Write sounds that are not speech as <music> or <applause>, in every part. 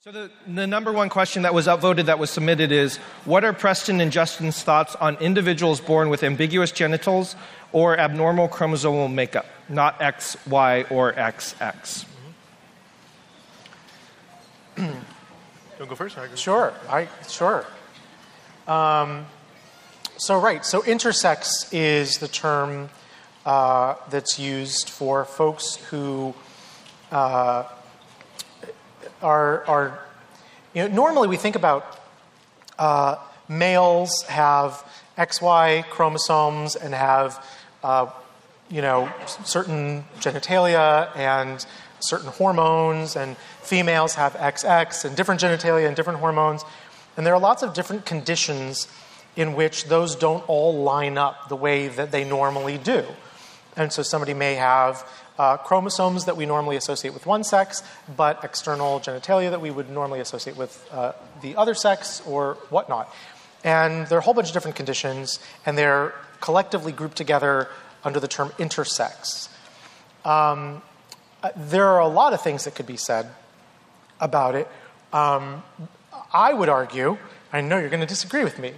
So the, the number one question that was upvoted that was submitted is what are Preston and Justin's thoughts on individuals born with ambiguous genitals or abnormal chromosomal makeup, not X, Y, or XX? You want go first? I go- Sure, I sure. Um, so right, so intersex is the term uh, that's used for folks who uh, are are. You know, normally we think about uh, males have XY chromosomes and have uh, you know certain genitalia and certain hormones, and females have XX and different genitalia and different hormones, and there are lots of different conditions in which those don't all line up the way that they normally do. And so somebody may have uh, chromosomes that we normally associate with one sex, but external genitalia that we would normally associate with uh, the other sex or whatnot. And there are a whole bunch of different conditions, and they're collectively grouped together under the term intersex. Um, there are a lot of things that could be said about it. Um, I would argue, I know you're going to disagree with me.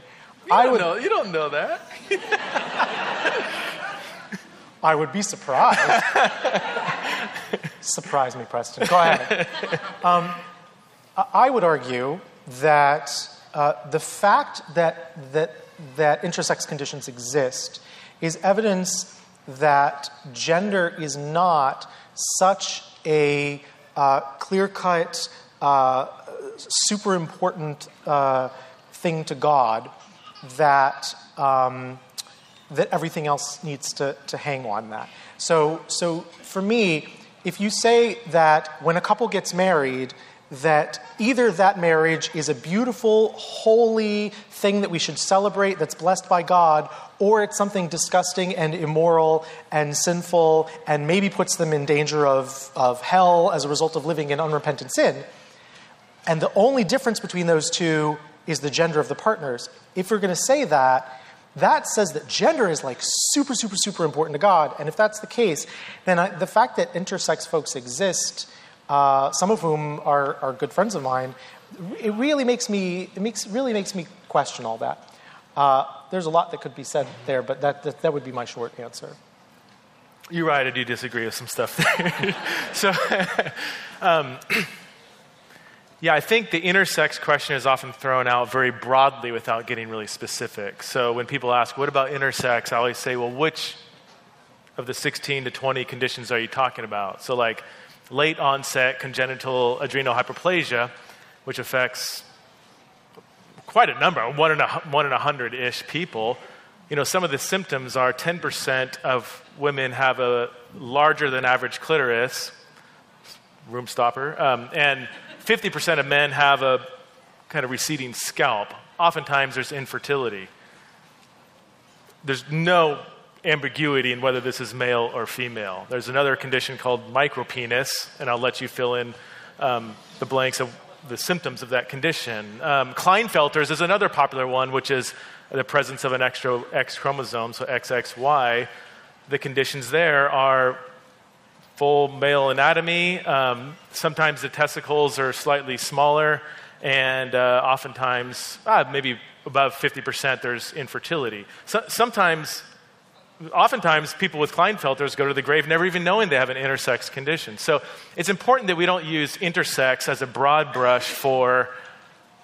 You I don't would, know. You don't know that. <laughs> I would be surprised. <laughs> Surprise me, Preston. Go ahead. Um, I- would argue that uh, the fact that, that, that intersex conditions exist is evidence that gender is not such a uh, clear cut, uh, super important uh, thing to God that. Um, that everything else needs to, to hang on that. So, so for me, if you say that when a couple gets married, that either that marriage is a beautiful, holy thing that we should celebrate that's blessed by God, or it's something disgusting and immoral and sinful and maybe puts them in danger of, of hell as a result of living in unrepentant sin. And the only difference between those two is the gender of the partners. If you're going to say that, that says that gender is like super, super, super important to God. And if that's the case, then I, the fact that intersex folks exist, uh, some of whom are, are good friends of mine, it really makes me, it makes, really makes me question all that. Uh, there's a lot that could be said there, but that, that, that would be my short answer. You're right. I do disagree with some stuff there. <laughs> so, <laughs> um, yeah, I think the intersex question is often thrown out very broadly without getting really specific. So when people ask, "What about intersex?" I always say, "Well, which of the 16 to 20 conditions are you talking about?" So, like late onset congenital adrenal hyperplasia, which affects quite a number, one in a, one in a hundred ish people. You know, some of the symptoms are 10% of women have a larger than average clitoris, room stopper, um, and 50% of men have a kind of receding scalp. Oftentimes there's infertility. There's no ambiguity in whether this is male or female. There's another condition called micropenis, and I'll let you fill in um, the blanks of the symptoms of that condition. Um, Klinefelter's is another popular one, which is the presence of an extra X chromosome, so XXY. The conditions there are full male anatomy. Um, sometimes the testicles are slightly smaller, and uh, oftentimes, ah, maybe above 50%, there's infertility. So, sometimes, oftentimes, people with Klinefelters go to the grave never even knowing they have an intersex condition. So it's important that we don't use intersex as a broad brush for,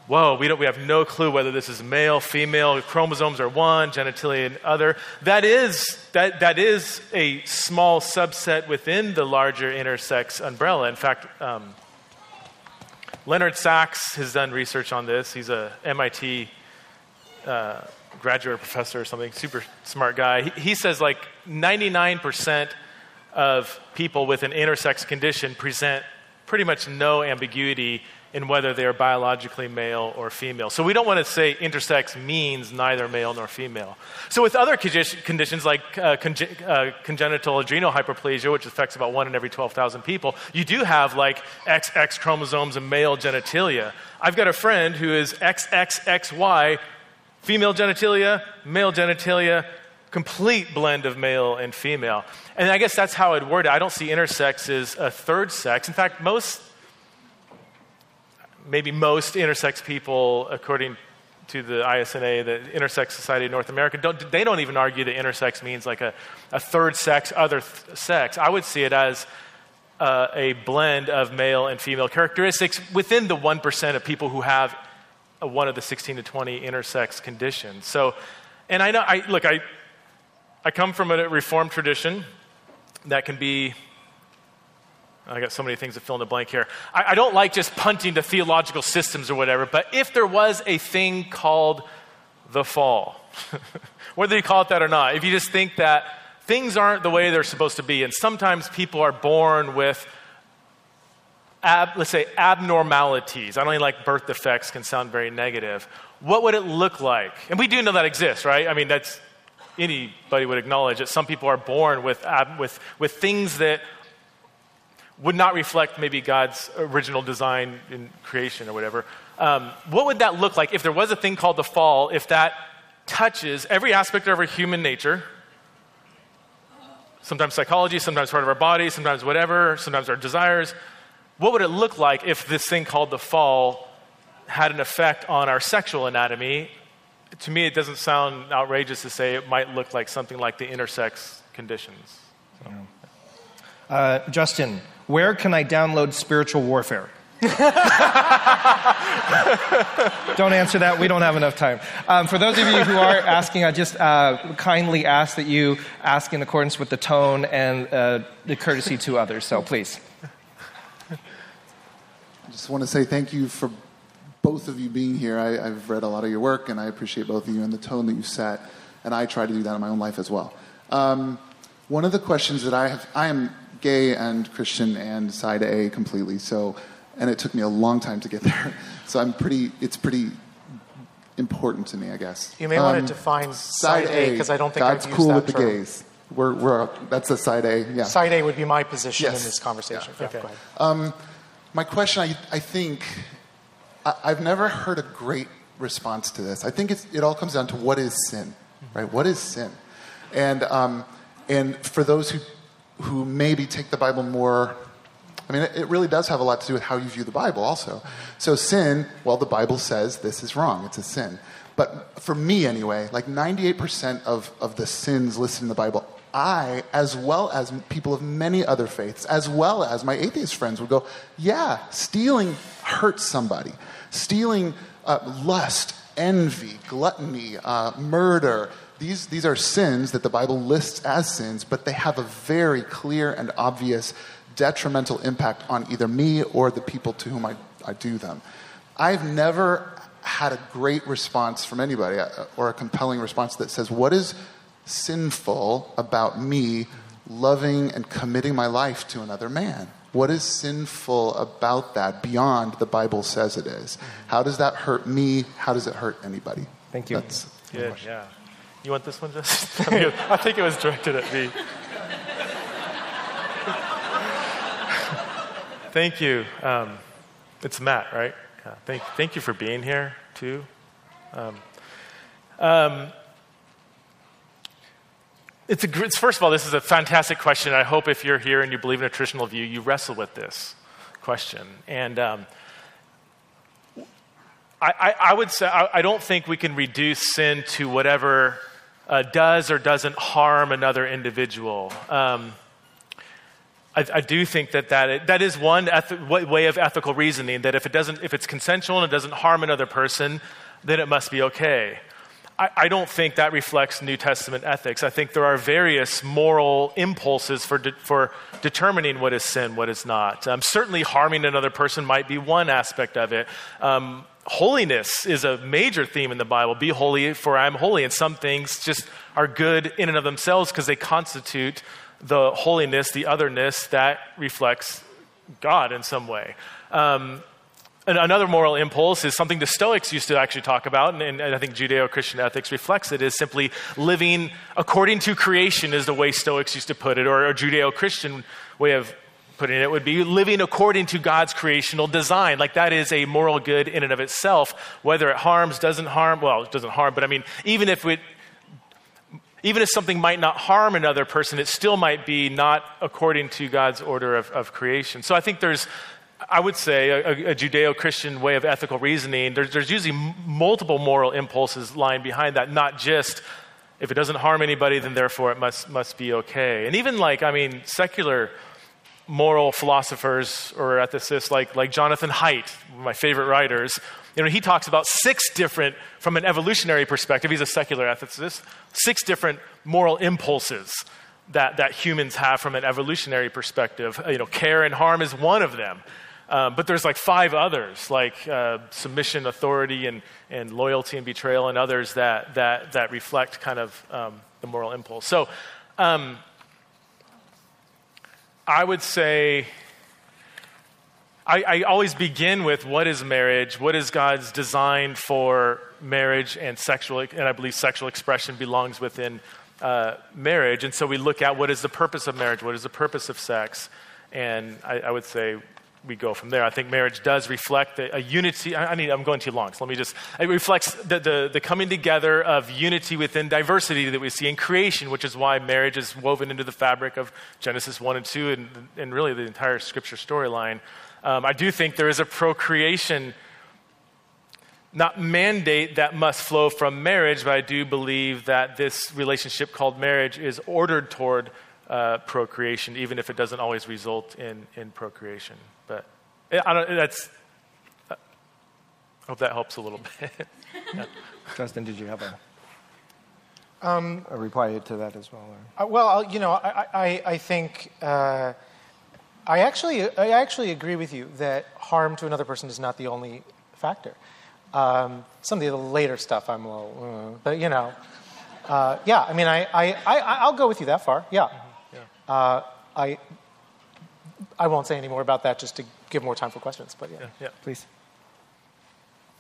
whoa, we, don't, we have no clue whether this is male, female, chromosomes are one, genitalia and other. That is, that, that is a small subset within the larger intersex umbrella. In fact, um, Leonard Sax has done research on this. He's a MIT uh, graduate professor or something, super smart guy. He, he says like 99% of people with an intersex condition present pretty much no ambiguity in whether they are biologically male or female. So we don't want to say intersex means neither male nor female. So with other conditions like uh, conge- uh, congenital adrenal hyperplasia, which affects about one in every 12,000 people, you do have like XX chromosomes and male genitalia. I've got a friend who is XXXY, female genitalia, male genitalia, complete blend of male and female. And I guess that's how I'd word it. I don't see intersex as a third sex. In fact, most maybe most intersex people, according to the ISNA, the Intersex Society of North America, don't, they don't even argue that intersex means like a, a third sex, other th- sex. I would see it as uh, a blend of male and female characteristics within the 1% of people who have a, one of the 16 to 20 intersex conditions. So, and I know, I, look, I, I come from a reformed tradition that can be I got so many things to fill in the blank here. I, I, don't like just punting to theological systems or whatever, but if there was a thing called the fall, <laughs> whether you call it that or not, if you just think that things aren't the way they're supposed to be, and sometimes people are born with, ab, let's say, abnormalities. I don't even like birth defects, can sound very negative. What would it look like? And we do know that exists, right? I mean, that's anybody would acknowledge that some people are born with, with, with things that would not reflect maybe God's original design in creation or whatever. Um, what would that look like if there was a thing called the fall, if that touches every aspect of our human nature? Sometimes psychology, sometimes part of our body, sometimes whatever, sometimes our desires. What would it look like if this thing called the fall had an effect on our sexual anatomy? To me, it doesn't sound outrageous to say it might look like something like the intersex conditions. So. Uh, Justin, where can I download spiritual warfare? <laughs> don't answer that. We don't have enough time. Um, for those of you who are asking, I just uh, kindly ask that you ask in accordance with the tone and uh, the courtesy to others. So please. I just want to say thank you for both of you being here. I, have read a lot of your work, and I appreciate both of you and the tone that you set. And I try to do that in my own life as well. Um, one of the questions that I have, I am gay and Christian and side A completely. So, and it took me a long time to get <laughs> there. So I'm pretty. It's pretty important to me, I guess. You may um, want to define side, A because I don't think God's I've cool with the gays. We're, we're that's a side A. Yeah. Side A would be my position yes. in this conversation. Yeah. Yeah, okay. Um, my question, I, I think, I, have never heard a great response to this. I think it all comes down to what is sin, right? What is sin? And um, and for those who who maybe take the Bible more. I mean, it really does have a lot to do with how you view the Bible, also. So, sin, well, the Bible says this is wrong, it's a sin. But for me, anyway, like 98% of, of the sins listed in the Bible, I, as well as people of many other faiths, as well as my atheist friends, would go, yeah, stealing hurts somebody. Stealing uh, lust, envy, gluttony, uh, murder, these, these are sins that the Bible lists as sins, but they have a very clear and obvious detrimental impact on either me or the people to whom I, I do them. I've never had a great response from anybody uh, or a compelling response that says, What is sinful about me loving and committing my life to another man? What is sinful about that beyond the Bible says it is? How does that hurt me? How does it hurt anybody? Thank you. That's good, yeah. You want this one, just? <laughs> I think it was directed at me. <laughs> thank you. Um, it's Matt, right? Yeah, thank, thank you for being here, too. Um, um, it's, a, it's first of all, this is a fantastic question. I hope if you're here and you believe in a traditional view, you wrestle with this question. And um, I, I, I, would say I, I, don't think we can reduce sin to whatever uh, does or doesn't harm another individual. Um, I, I, do think that that, that is one eth- way of ethical reasoning that if, it doesn't, if it's consensual and it doesn't harm another person, then it must be okay. I, I don't think that reflects New Testament ethics. I think there are various moral impulses for, de- for determining what is sin, what is not. Um, certainly, harming another person might be one aspect of it. Um, holiness is a major theme in the Bible. Be holy, for I am holy. And some things just are good in and of themselves because they constitute the holiness, the otherness that reflects God in some way. Um, and another moral impulse is something the Stoics used to actually talk about, and, and I think Judeo Christian ethics reflects it, is simply living according to creation, is the way Stoics used to put it, or a Judeo Christian way of putting it would be living according to God's creational design. Like that is a moral good in and of itself. Whether it harms, doesn't harm, well, it doesn't harm, but I mean, even if it, even if something might not harm another person, it still might be not according to God's order of, of creation. So I think there's, I would say, a, a Judeo Christian way of ethical reasoning, there's, there's usually multiple moral impulses lying behind that, not just if it doesn't harm anybody, then therefore it must, must be okay. And even like, I mean, secular moral philosophers or ethicists like, like Jonathan Haidt, my favorite writers, you know, he talks about six different, from an evolutionary perspective, he's a secular ethicist, six different moral impulses that, that humans have from an evolutionary perspective. You know, care and harm is one of them. Um, but there's like five others, like uh, submission, authority, and, and loyalty and betrayal, and others that, that, that reflect kind of um, the moral impulse. So um, I would say I, I, always begin with what is marriage? What is God's design for marriage and sexual, and I believe sexual expression belongs within uh, marriage. And so we look at what is the purpose of marriage? What is the purpose of sex? And I, I would say we go from there. I think marriage does reflect a, a unity. I, I, mean, I'm going too long, so let me just. It reflects the, the, the, coming together of unity within diversity that we see in creation, which is why marriage is woven into the fabric of Genesis 1 and 2 and, and really the entire scripture storyline. Um, I do think there is a procreation, not mandate that must flow from marriage, but I do believe that this relationship called marriage is ordered toward uh, procreation, even if it doesn't always result in, in procreation. But I don't, that's, I hope that helps a little bit. <laughs> yeah. Justin, did you have a, um, a reply to that as well? Uh, well, you know, I, I, I think uh, I, actually, I actually agree with you that harm to another person is not the only factor. Um, some of the later stuff I'm a little, uh, but you know, uh, yeah, I mean, I, I, I, I'll go with you that far, yeah. Uh, I, I won't say any more about that just to give more time for questions, but yeah. Yeah, yeah. please.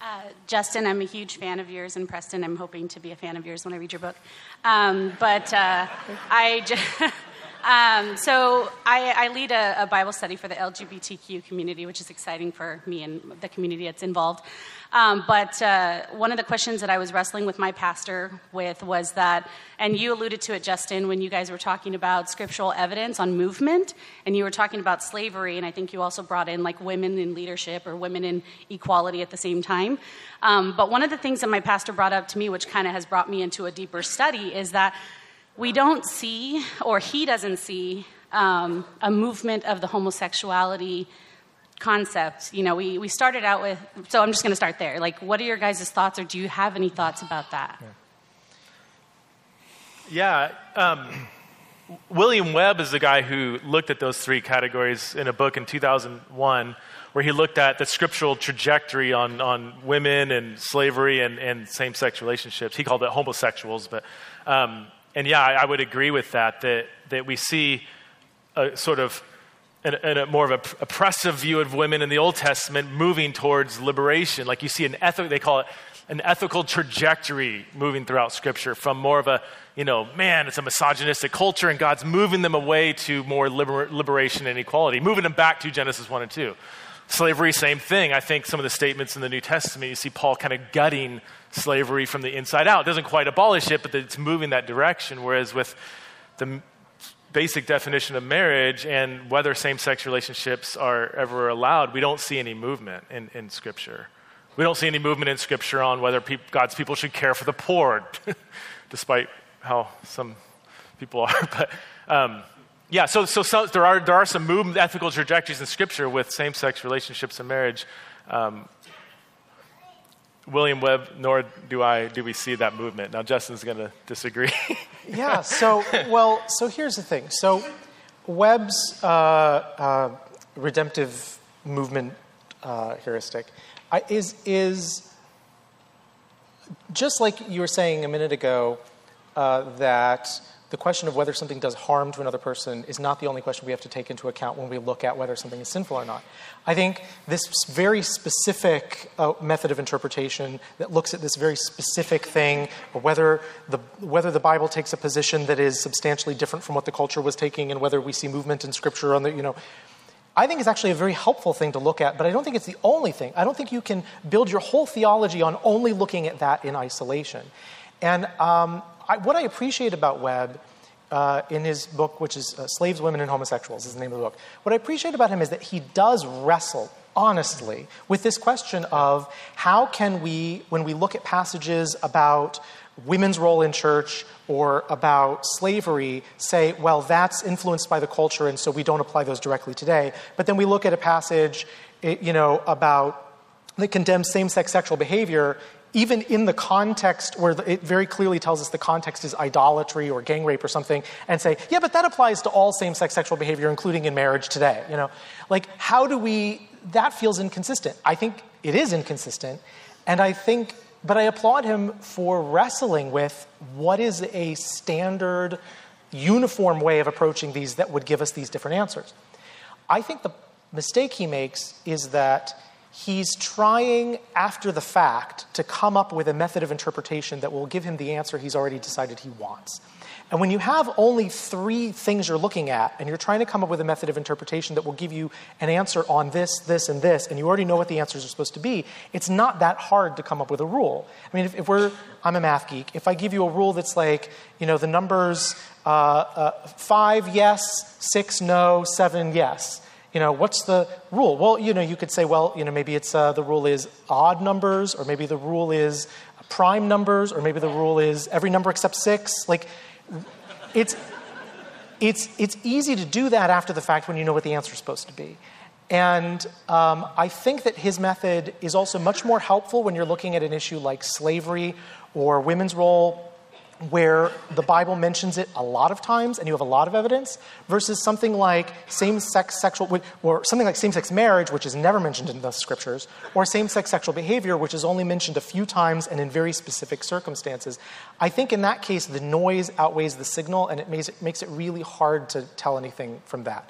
Uh, Justin, I'm a huge fan of yours, and Preston, I'm hoping to be a fan of yours when I read your book. Um, but uh, I just. <laughs> Um, so I, I lead a, a, Bible study for the LGBTQ community, which is exciting for me and the community that's involved. Um, but uh, one of the questions that I was wrestling with my pastor with was that, and you alluded to it, Justin, when you guys were talking about scriptural evidence on movement, and you were talking about slavery, and I think you also brought in like women in leadership or women in equality at the same time. Um, but one of the things that my pastor brought up to me, which kind of has brought me into a deeper study, is that we don't see, or he doesn't see, um, a movement of the homosexuality concept. You know, we, we started out with, so I'm just going to start there. Like, what are your guys' thoughts, or do you have any thoughts about that? Yeah. yeah um, <clears throat> William Webb is the guy who looked at those three categories in a book in 2001 where he looked at the scriptural trajectory on, on women and slavery and, and same sex relationships. He called it homosexuals, but um, and yeah, I, I, would agree with that, that, that we see a sort of an, a more of an oppressive view of women in the Old Testament moving towards liberation. Like you see an ethical, they call it an ethical trajectory moving throughout Scripture from more of a, you know, man, it's a misogynistic culture, and God's moving them away to more liber- liberation and equality, moving them back to Genesis 1 and 2. Slavery, same thing. I think some of the statements in the New Testament, you see Paul kind of gutting slavery from the inside out. It doesn't quite abolish it, but it's moving that direction. Whereas with the basic definition of marriage and whether same sex relationships are ever allowed, we don't see any movement in, in Scripture. We don't see any movement in Scripture on whether pe- God's people should care for the poor, <laughs> despite how some people are. <laughs> but um, yeah, so, so, so, there, are, there are some movement, ethical trajectories in Scripture with same sex relationships and marriage. Um, William Webb, nor do I, do we see that movement. Now, Justin's going to disagree. <laughs> yeah, so, well, so here's the thing. So, Webb's uh, uh, redemptive movement uh, heuristic is, is just like you were saying a minute ago uh, that the question of whether something does harm to another person is not the only question we have to take into account when we look at whether something is sinful or not. I think this very specific uh, method of interpretation that looks at this very specific thing, whether the, whether the Bible takes a position that is substantially different from what the culture was taking, and whether we see movement in Scripture on the, you know, I think is actually a very helpful thing to look at, but I don't think it's the only thing. I don't think you can build your whole theology on only looking at that in isolation. And um, I, what I appreciate about Webb uh, in his book, which is uh, Slaves, Women, and Homosexuals, is the name of the book. What I appreciate about him is that he does wrestle honestly with this question of how can we, when we look at passages about women's role in church or about slavery, say, well, that's influenced by the culture, and so we don't apply those directly today. But then we look at a passage, you know, about that condemns same-sex sexual behavior, even in the context where it very clearly tells us the context is idolatry or gang rape or something, and say, yeah, but that applies to all same-sex sexual behavior, including in marriage today. You know, like how do we? That feels inconsistent. I think it is inconsistent, and I think, but I applaud him for wrestling with what is a standard, uniform way of approaching these that would give us these different answers. I think the mistake he makes is that he's trying after the fact to come up with a method of interpretation that will give him the answer he's already decided he wants. And when you have only three things you're looking at, and you're trying to come up with a method of interpretation that will give you an answer on this, this, and this, and you already know what the answers are supposed to be, it's not that hard to come up with a rule. I mean, if, if we're, I'm a math geek, if I give you a rule that's like, you know, the numbers uh, uh, five yes, six no, seven yes, you know, what's the rule? Well, you know, you could say, well, you know, maybe it's uh, the rule is odd numbers, or maybe the rule is prime numbers, or maybe the rule is every number except six. Like, it's it's it's easy to do that after the fact when you know what the answer is supposed to be. And um, I think that his method is also much more helpful when you're looking at an issue like slavery or women's role where the Bible mentions it a lot of times and you have a lot of evidence, versus something like same sex sexual, or something like same sex marriage, which is never mentioned in the scriptures, or same sex sexual behavior, which is only mentioned a few times and in very specific circumstances. I think in that case, the noise outweighs the signal and it makes it, makes it really hard to tell anything from that.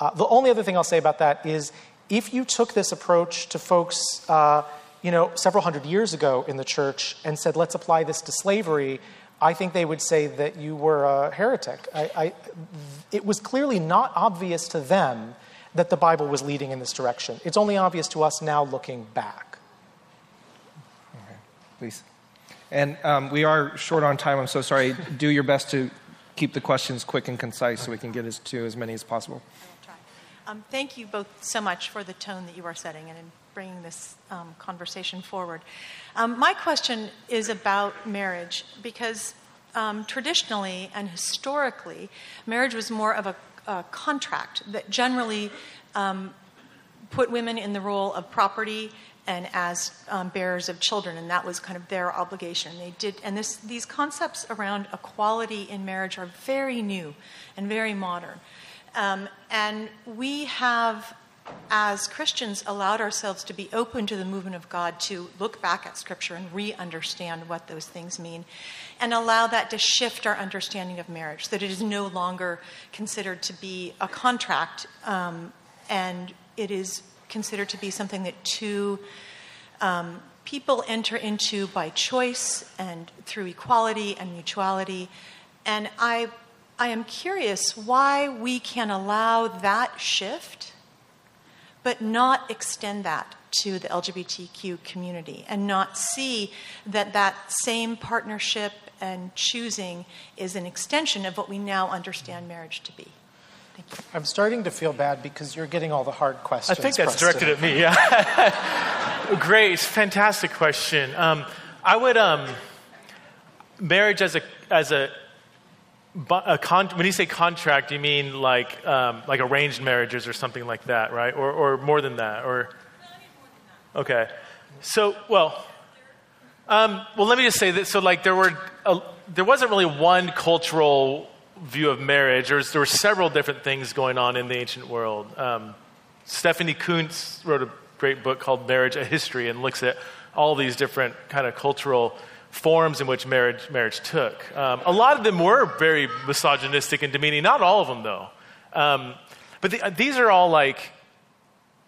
Uh, the only other thing I'll say about that is if you took this approach to folks, uh, you know, several hundred years ago in the church and said, let's apply this to slavery, I think they would say that you were a heretic. I, I, it was clearly not obvious to them that the Bible was leading in this direction. It's only obvious to us now looking back. Okay, please. And um, we are short on time. I'm so sorry. Do your best to keep the questions quick and concise so we can get as to as many as possible. Um, thank you both so much for the tone that you are setting and in bringing this um, conversation forward. Um, my question is about marriage because um, traditionally and historically, marriage was more of a, a contract that generally um, put women in the role of property and as um, bearers of children, and that was kind of their obligation. They did, and this, these concepts around equality in marriage are very new and very modern. Um, and we have, as Christians, allowed ourselves to be open to the movement of God to look back at Scripture and re understand what those things mean, and allow that to shift our understanding of marriage, that it is no longer considered to be a contract um, and it is considered to be something that two um, people enter into by choice and through equality and mutuality. And I I am curious why we can allow that shift, but not extend that to the LGBTQ community and not see that that same partnership and choosing is an extension of what we now understand marriage to be. Thank you. I'm starting to feel bad because you're getting all the hard questions. I think that's directed at me, yeah. <laughs> Great, fantastic question. Um, I would, um, marriage as a, as a a con- when you say contract, you mean like um, like arranged marriages or something like that, right? Or or more than that, or okay. So well, um, well, let me just say that. So like there were a, there wasn't really one cultural view of marriage. There, was, there were several different things going on in the ancient world. Um, Stephanie Coontz wrote a great book called Marriage: A History, and looks at all these different kind of cultural forms in which marriage, marriage took. Um, a lot of them were very misogynistic and demeaning, not all of them, though. Um, but the, these are all like,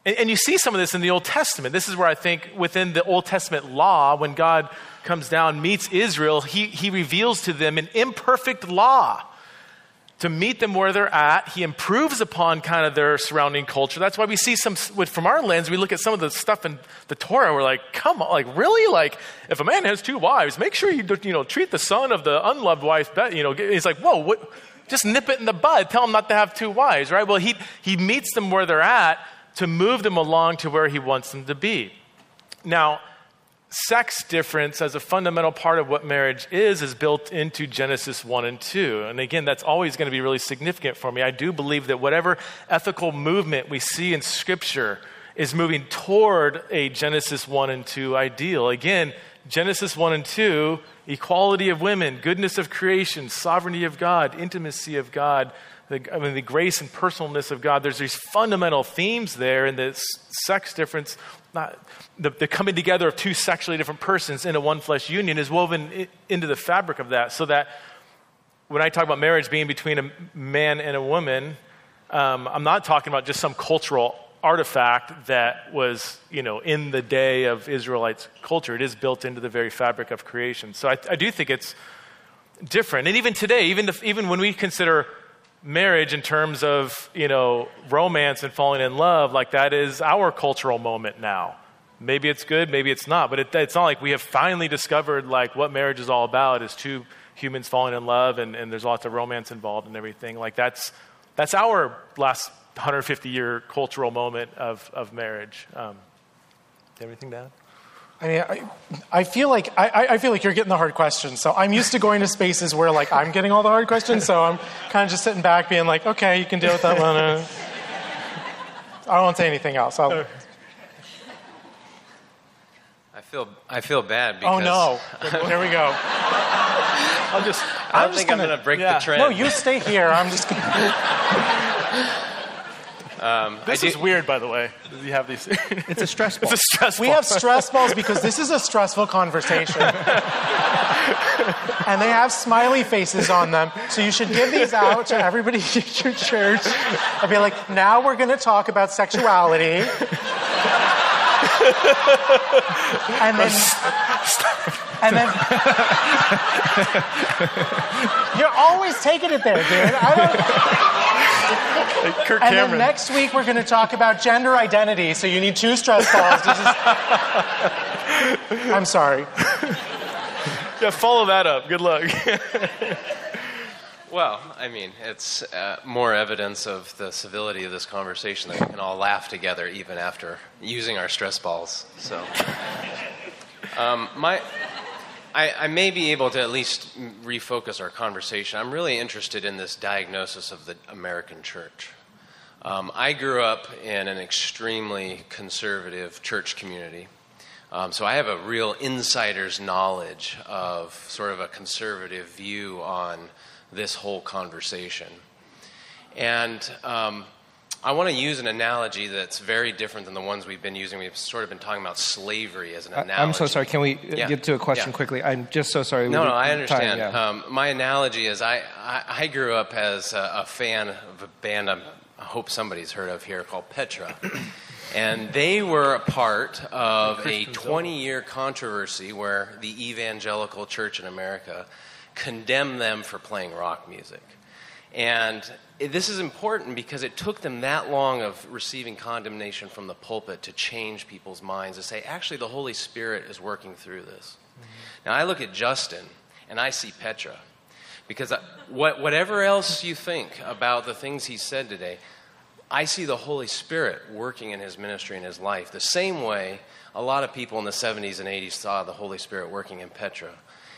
and, and, you see some of this in the Old Testament. This is where I think within the Old Testament law, when God comes down, meets Israel, he, he reveals to them an imperfect law to meet them where they're at. He improves upon kind of their surrounding culture. That's why we see some, from our lens, we look at some of the stuff in the Torah, we're like, come on, like really? Like, if a man has two wives, make sure you, you know, treat the son of the unloved wife better. You know, he's like, whoa, what? just nip it in the bud. Tell them not to have two wives, right? Well, he, he meets them where they're at to move them along to where he wants them to be. Now, sex difference as a fundamental part of what marriage is is built into Genesis 1 and 2. And again, that's always going to be really significant for me. I do believe that whatever ethical movement we see in Scripture is moving toward a Genesis 1 and 2 ideal. Again, Genesis 1 and 2, equality of women, goodness of creation, sovereignty of God, intimacy of God, the, I mean, the grace and personalness of God. There's these fundamental themes there, and the sex difference, not, the, the, coming together of two sexually different persons in a one flesh union is woven into the fabric of that. So that when I talk about marriage being between a man and a woman, um, I'm not talking about just some cultural artifact that was, you know, in the day of Israelites' culture. It is built into the very fabric of creation. So I, I do think it's different. And even today, even, even when we consider marriage in terms of, you know, romance and falling in love, like that is our cultural moment now. Maybe it's good, maybe it's not, but it, it's not like we have finally discovered like what marriage is all about is two humans falling in love and, and there's lots of romance involved and everything. Like that's, that's our last 150 year cultural moment of, of marriage. Um, to add? I mean, I, I feel like I, I, feel like you're getting the hard questions. So I'm used to going to spaces where like I'm getting all the hard questions. So I'm kind of just sitting back, being like, okay, you can deal with that one. <laughs> I won't say anything else. I'll... I feel I feel bad because. Oh no! Here we go. <laughs> I'll just. I don't I'm think gonna, I'm going to break yeah. the trend. No, you stay here. I'm just. Gonna... <laughs> Um, this do, is weird, by the way. You have these. <laughs> it's a stress ball. It's a stress ball. We have stress balls because this is a stressful conversation. and they have smiley faces on them. So you should give these out to everybody at your church. I'll be like, now we're going to talk about sexuality. And then. And then you're always taking it there, dude. I don't. Kirk and Cameron. then next week we're going to talk about gender identity. So you need two stress balls. Just... I'm sorry. Yeah, follow that up. Good luck. <laughs> well, I mean, it's uh, more evidence of the civility of this conversation that we can all laugh together even after using our stress balls. So, um, my. I, I, may be able to at least refocus our conversation. I'm really interested in this diagnosis of the American church. Um, I grew up in an extremely conservative church community. Um, so I have a real insider's knowledge of sort of a conservative view on this whole conversation. And um, I want to use an analogy that's very different than the ones we've been using. We've sort of been talking about slavery as an analogy. I'm so sorry. Can we yeah. get to a question yeah. quickly? I'm just so sorry. No, no, I understand. Time, yeah. um, my analogy is I, I, I, grew up as a, a fan of a band I'm, i hope somebody's heard of here called Petra. <coughs> and they were a part of a 20 year controversy where the evangelical church in America condemned them for playing rock music. And this is important because it took them that long of receiving condemnation from the pulpit to change people's minds to say, actually, the Holy Spirit is working through this. Mm-hmm. Now, I look at Justin and I see Petra. Because I, what, whatever else you think about the things he said today, I see the Holy Spirit working in his ministry and his life the same way a lot of people in the 70s and 80s saw the Holy Spirit working in Petra.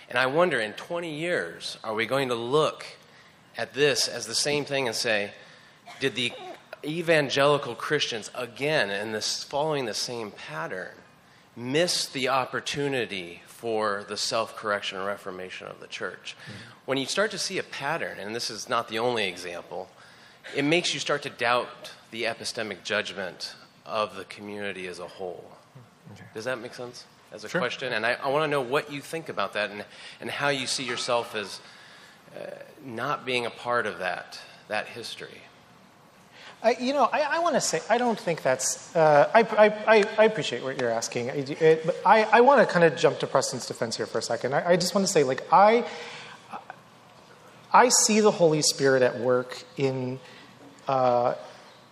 And I wonder, in 20 years, are we going to look at this as the same thing and say, did the evangelical Christians, again, in this, following the same pattern, miss the opportunity for the self correction and reformation of the church? Mm-hmm. When you start to see a pattern, and this is not the only example, it makes you start to doubt the epistemic judgment of the community as a whole. Okay. Does that make sense as a sure. question? And I, I want to know what you think about that and, and how you see yourself as uh, not being a part of that, that history? I, you know, I, I want to say I don't think that's. Uh, I, I, I, appreciate what you're asking, it, but I, I want to kind of jump to Preston's defense here for a second. I, I just want to say, like, I, I see the Holy Spirit at work in, uh,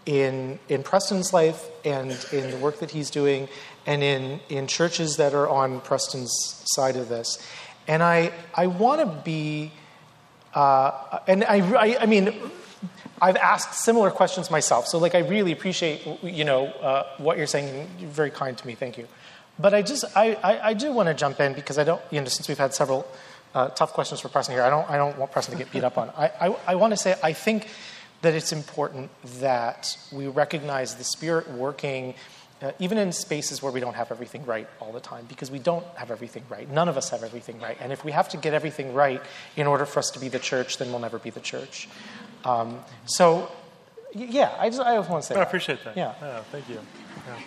in, in Preston's life and in the work that he's doing, and in, in churches that are on Preston's side of this. And I, I want to be uh, and I, I, I, mean, I've asked similar questions myself. So, like, I really appreciate, you know, uh, what you're saying. You're very kind to me. Thank you. But I just, I, I, I do want to jump in because I don't, you know, since we've had several uh, tough questions for Preston here, I don't, I don't want Preston to get beat up on. I, I, I want to say, I think that it's important that we recognize the Spirit working uh, even in spaces where we don't have everything right all the time, because we don't have everything right. None of us have everything right. And if we have to get everything right in order for us to be the church, then we'll never be the church. Um, so, yeah, I just, I just want to say I that. appreciate that. Yeah. yeah thank you. Yeah.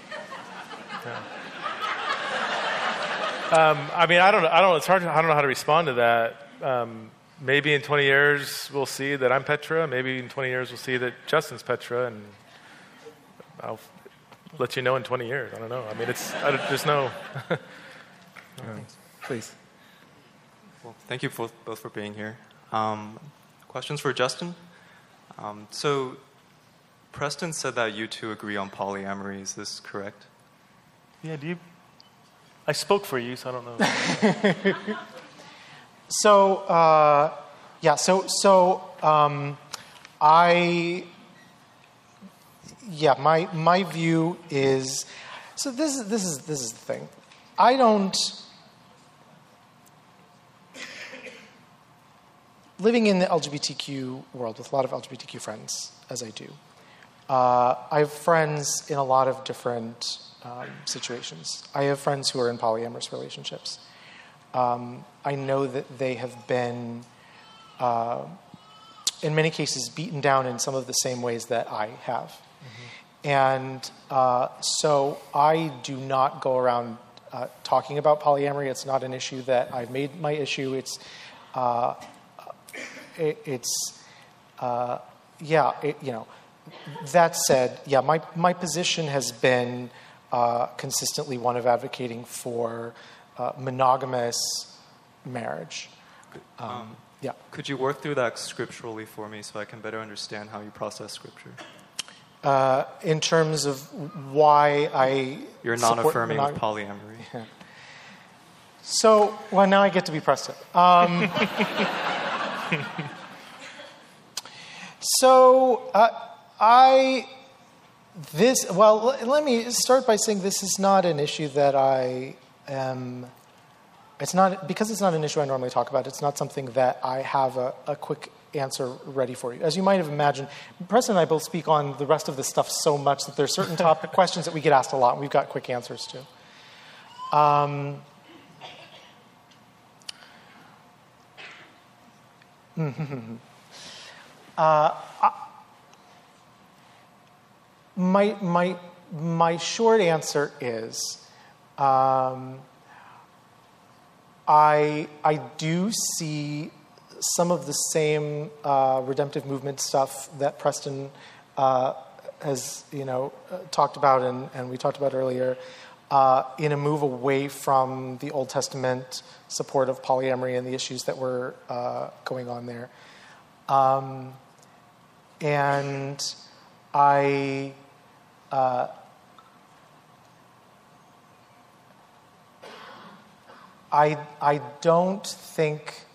Yeah. Um, I mean, I don't, I don't, it's hard, to, I don't know how to respond to that. Um, maybe in 20 years we'll see that I'm Petra. Maybe in 20 years we'll see that Justin's Petra, and I'll let you know in 20 years. I don't know. I mean, it's I don't, there's no. <laughs> Please. Well, thank you both, both for being here. Um, questions for Justin? Um, so, Preston said that you two agree on polyamory. Is this correct? Yeah. Do you? I spoke for you, so I don't know. <laughs> So, uh, yeah, so, so um, I, yeah, my, my view is, so this is, this is, this is the thing. I don't, living in the LGBTQ world with a lot of LGBTQ friends, as I do, uh, I have friends in a lot of different um, situations. I have friends who are in polyamorous relationships. Um, I know that they have been, uh, in many cases, beaten down in some of the same ways that I have. Mm-hmm. And uh, so I do not go around uh, talking about polyamory. It's not an issue that I've made my issue. It's, uh, it, it's uh, yeah, it, you know. That said, yeah, my, my position has been uh, consistently one of advocating for uh, monogamous marriage. Um, um, yeah. Could you work through that scripturally for me so I can better understand how you process scripture? Uh, in terms of why I. You're not affirming of polyamory. Yeah. So, well, now I get to be Preston. Um, <laughs> so, uh, I. This, well, let me start by saying this is not an issue that I um, it's not because it's not an issue I normally talk about. It's not something that I have a, a quick answer ready for you. As you might have imagined, Preston and I both speak on the rest of this stuff so much that there are certain topic <laughs> questions that we get asked a lot, and we've got quick answers to. Um, <laughs> uh, my, my, my short answer is um, I, I do see some of the same uh, redemptive movement stuff that Preston uh, has, you know, talked about and, and we talked about earlier, uh, in a move away from the Old Testament support of polyamory and the issues that were uh, going on there. Um, and I uh, I, I don't think.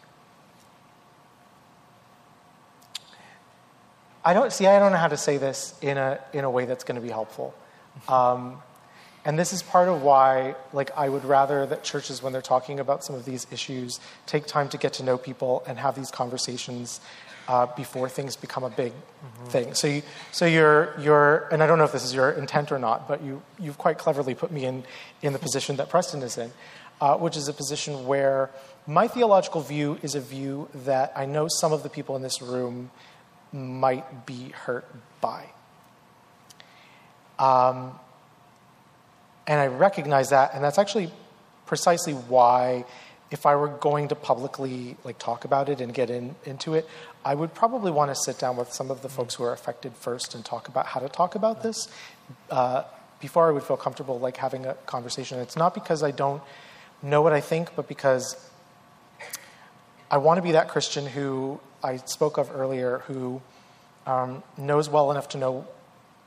I don't see. I don't know how to say this in a in a way that's going to be helpful, um, and this is part of why, like, I would rather that churches, when they're talking about some of these issues, take time to get to know people and have these conversations uh, before things become a big mm-hmm. thing. So, you, so you're, you're, and I don't know if this is your intent or not, but you, you've quite cleverly put me in, in the position that Preston is in uh, which is a position where my theological view is a view that I know some of the people in this room might be hurt by. Um, and I recognize that, and that's actually precisely why, if I were going to publicly like talk about it and get in, into it, I would probably want to sit down with some of the folks who are affected first and talk about how to talk about this uh, before I would feel comfortable like having a conversation. It's not because I don't know what I think, but because I want to be that Christian who I spoke of earlier, who um, knows well enough to know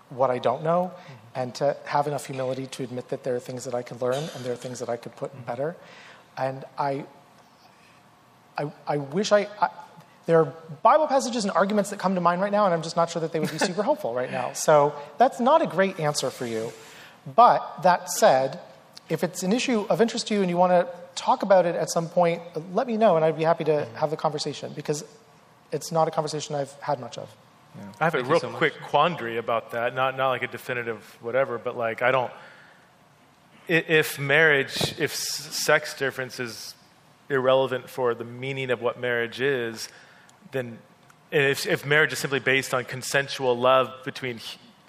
what I don't know, mm-hmm. and to have enough humility to admit that there are things that I could learn and there are things that I could put mm-hmm. better. And I, I, I wish I, I, there are Bible passages and arguments that come to mind right now, and I'm just not sure that they would be super <laughs> helpful right now. So that's not a great answer for you. But that said, if it's an issue of interest to you and you want to talk about it at some point, let me know, and I'd be happy to have the conversation because it's not a conversation I've had much of. I have Thank a real so much. quick quandary about that. Not not like a definitive whatever, but like I don't. If marriage, if sex difference is irrelevant for the meaning of what marriage is, then if, if marriage is simply based on consensual love between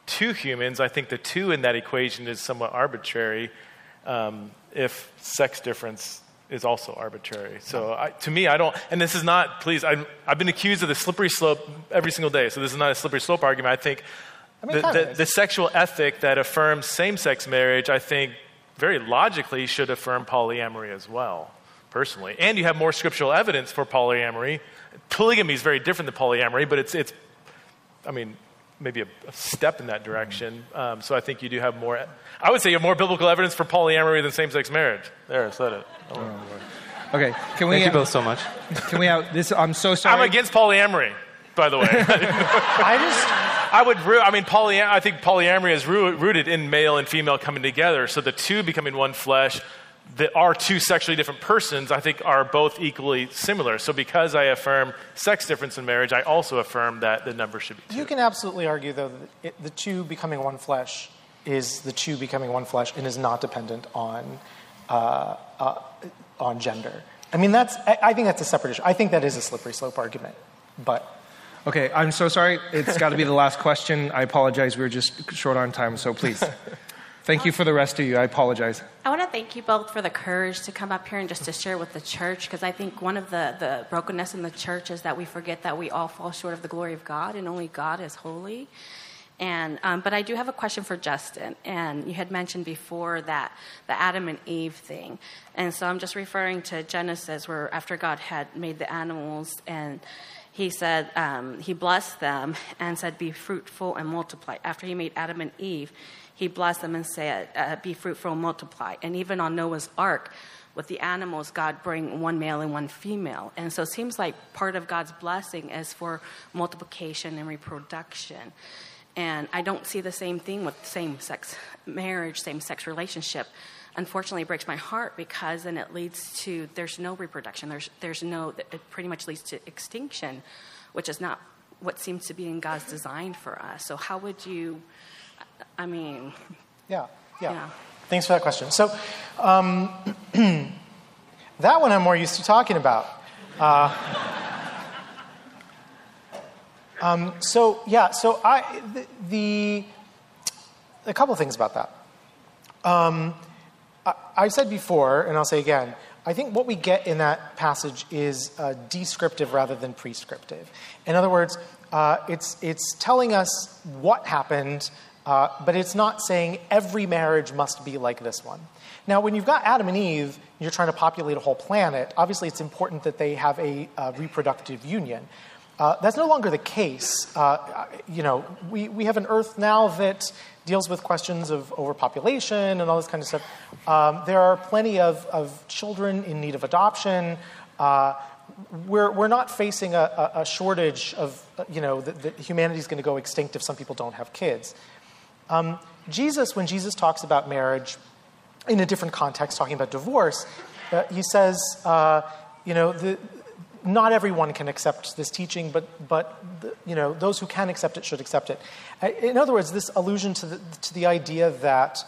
two humans, I think the two in that equation is somewhat arbitrary. Um, if sex difference is also arbitrary. So I, to me, I don't, and this is not, please, I'm, I've been accused of the slippery slope every single day, so this is not a slippery slope argument. I think I mean, the, the, the sexual ethic that affirms same sex marriage, I think, very logically should affirm polyamory as well, personally. And you have more scriptural evidence for polyamory. Polygamy is very different than polyamory, but it's, it's I mean, maybe a, a step in that direction. Um, so I think you do have more, I would say you have more biblical evidence for polyamory than same sex marriage. There, I said it. Okay, can we? Thank you both so much. Can we have this? I'm so sorry. I'm against polyamory, by the way. <laughs> I just, I would. Ru- I mean, polyam- I think polyamory is ru- rooted in male and female coming together. So the two becoming one flesh, that are two sexually different persons, I think are both equally similar. So because I affirm sex difference in marriage, I also affirm that the number should be two. you can absolutely argue, though, that it, the two becoming one flesh is the two becoming one flesh and is not dependent on, uh, uh, on gender. I mean, that's, I, I think that's a separate issue. I think that is a slippery slope argument. But Okay, I'm so sorry. It's got to be the last question. I apologize. We were just short on time, so please. <laughs> Thank you for the rest of you. I apologize. I want to thank you both for the courage to come up here and just to share with the church because I think one of the, the brokenness in the church is that we forget that we all fall short of the glory of God and only God is holy. And, um, but I do have a question for Justin. And you had mentioned before that the Adam and Eve thing. And so I'm just referring to Genesis where after God had made the animals and he said, um, he blessed them and said, be fruitful and multiply. After he made Adam and Eve, he blessed them and said, uh, be fruitful and multiply. And even on Noah's ark, with the animals, God bring one male and one female. And so it seems like part of God's blessing is for multiplication and reproduction. And I don't see the same thing with same sex marriage, same sex relationship. Unfortunately, it breaks my heart because then it leads to there's no reproduction. There's, there's no, it pretty much leads to extinction, which is not what seems to be in God's design for us. So, how would you, I mean, yeah, yeah. Yeah. Thanks for that question. So, um, <clears throat> that one I'm more used to talking about. Uh, um, so, yeah, so I, the, the a couple things about that. Um, I, I said before, and I'll say again, I think what we get in that passage is uh, descriptive rather than prescriptive. In other words, uh, it's, it's telling us what happened, uh, but it's not saying every marriage must be like this one. Now, when you've got Adam and Eve, you're trying to populate a whole planet, obviously it's important that they have a uh, reproductive union. Uh, that's no longer the case. Uh, you know, we, we have an Earth now that deals with questions of overpopulation and all this kind of stuff. Um, there are plenty of, of children in need of adoption. Uh, we're, we're not facing a, a, shortage of, you know, that, that humanity is going to go extinct if some people don't have kids. Um, Jesus, when Jesus talks about marriage in a different context, talking about divorce, uh, he says, uh, you know, the, not everyone can accept this teaching, but, but you know, those who can accept it should accept it. In other words, this allusion to the, to the idea that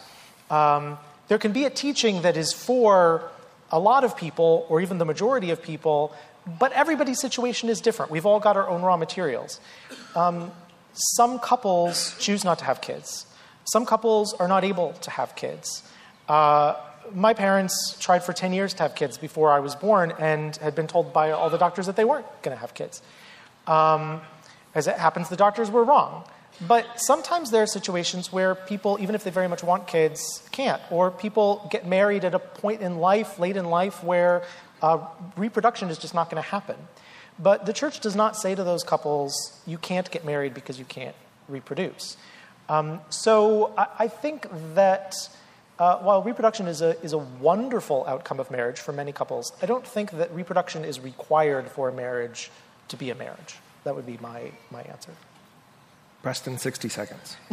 um, there can be a teaching that is for a lot of people, or even the majority of people, but everybody's situation is different. We've all got our own raw materials. Um, some couples choose not to have kids. Some couples are not able to have kids. Uh, my parents tried for 10 years to have kids before I was born and had been told by all the doctors that they weren't going to have kids. Um, as it happens, the doctors were wrong. But sometimes there are situations where people, even if they very much want kids, can't. Or people get married at a point in life, late in life, where uh, reproduction is just not going to happen. But the church does not say to those couples, you can't get married because you can't reproduce. Um, so I, I think that uh, while reproduction is a, is a wonderful outcome of marriage for many couples, I don't think that reproduction is required for a marriage to be a marriage. That would be my, my answer. Preston, 60 seconds. <laughs>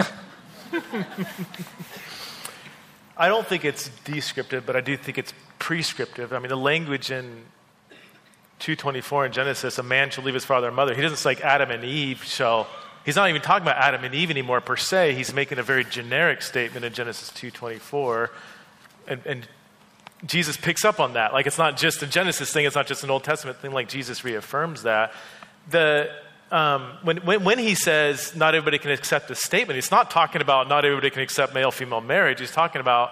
I don't think it's descriptive, but I do think it's prescriptive. I mean, the language in 224 in Genesis, a man shall leave his father and mother. He doesn't say like Adam and Eve shall. He's not even talking about Adam and Eve anymore per se. He's making a very generic statement in Genesis 224, and, and Jesus picks up on that. Like it's not just a Genesis thing. It's not just an Old Testament thing. Like Jesus reaffirms that. The um, when, when, when, he says not everybody can accept this statement, he's not talking about not everybody can accept male female marriage. He's talking about,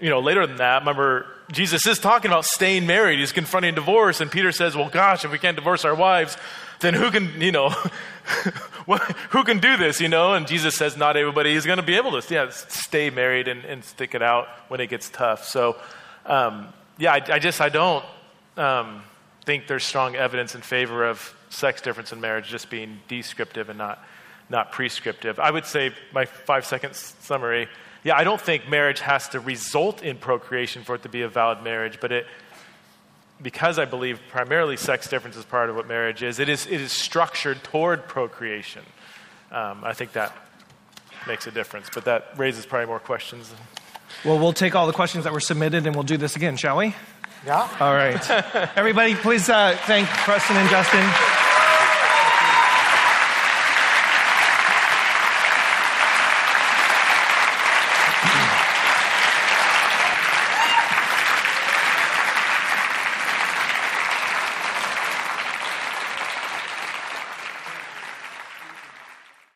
you know, later than that, remember, Jesus is talking about staying married. He's confronting divorce, and Peter says, well, gosh, if we can't divorce our wives, then who can, you know, <laughs> who can do this, you know? And Jesus says, not everybody is going to be able to yeah, stay married and, and, stick it out when it gets tough. So, um, yeah, I, I, just, I don't um, think there's strong evidence in favor of sex difference in marriage just being descriptive and not, not prescriptive. I would say, my five second summary yeah, I don't think marriage has to result in procreation for it to be a valid marriage, but it, because I believe primarily sex difference is part of what marriage is, it is, it is structured toward procreation. Um, I think that makes a difference, but that raises probably more questions. Well, we'll take all the questions that were submitted and we'll do this again, shall we? Yeah. All right. Everybody, please uh, thank Preston and Justin.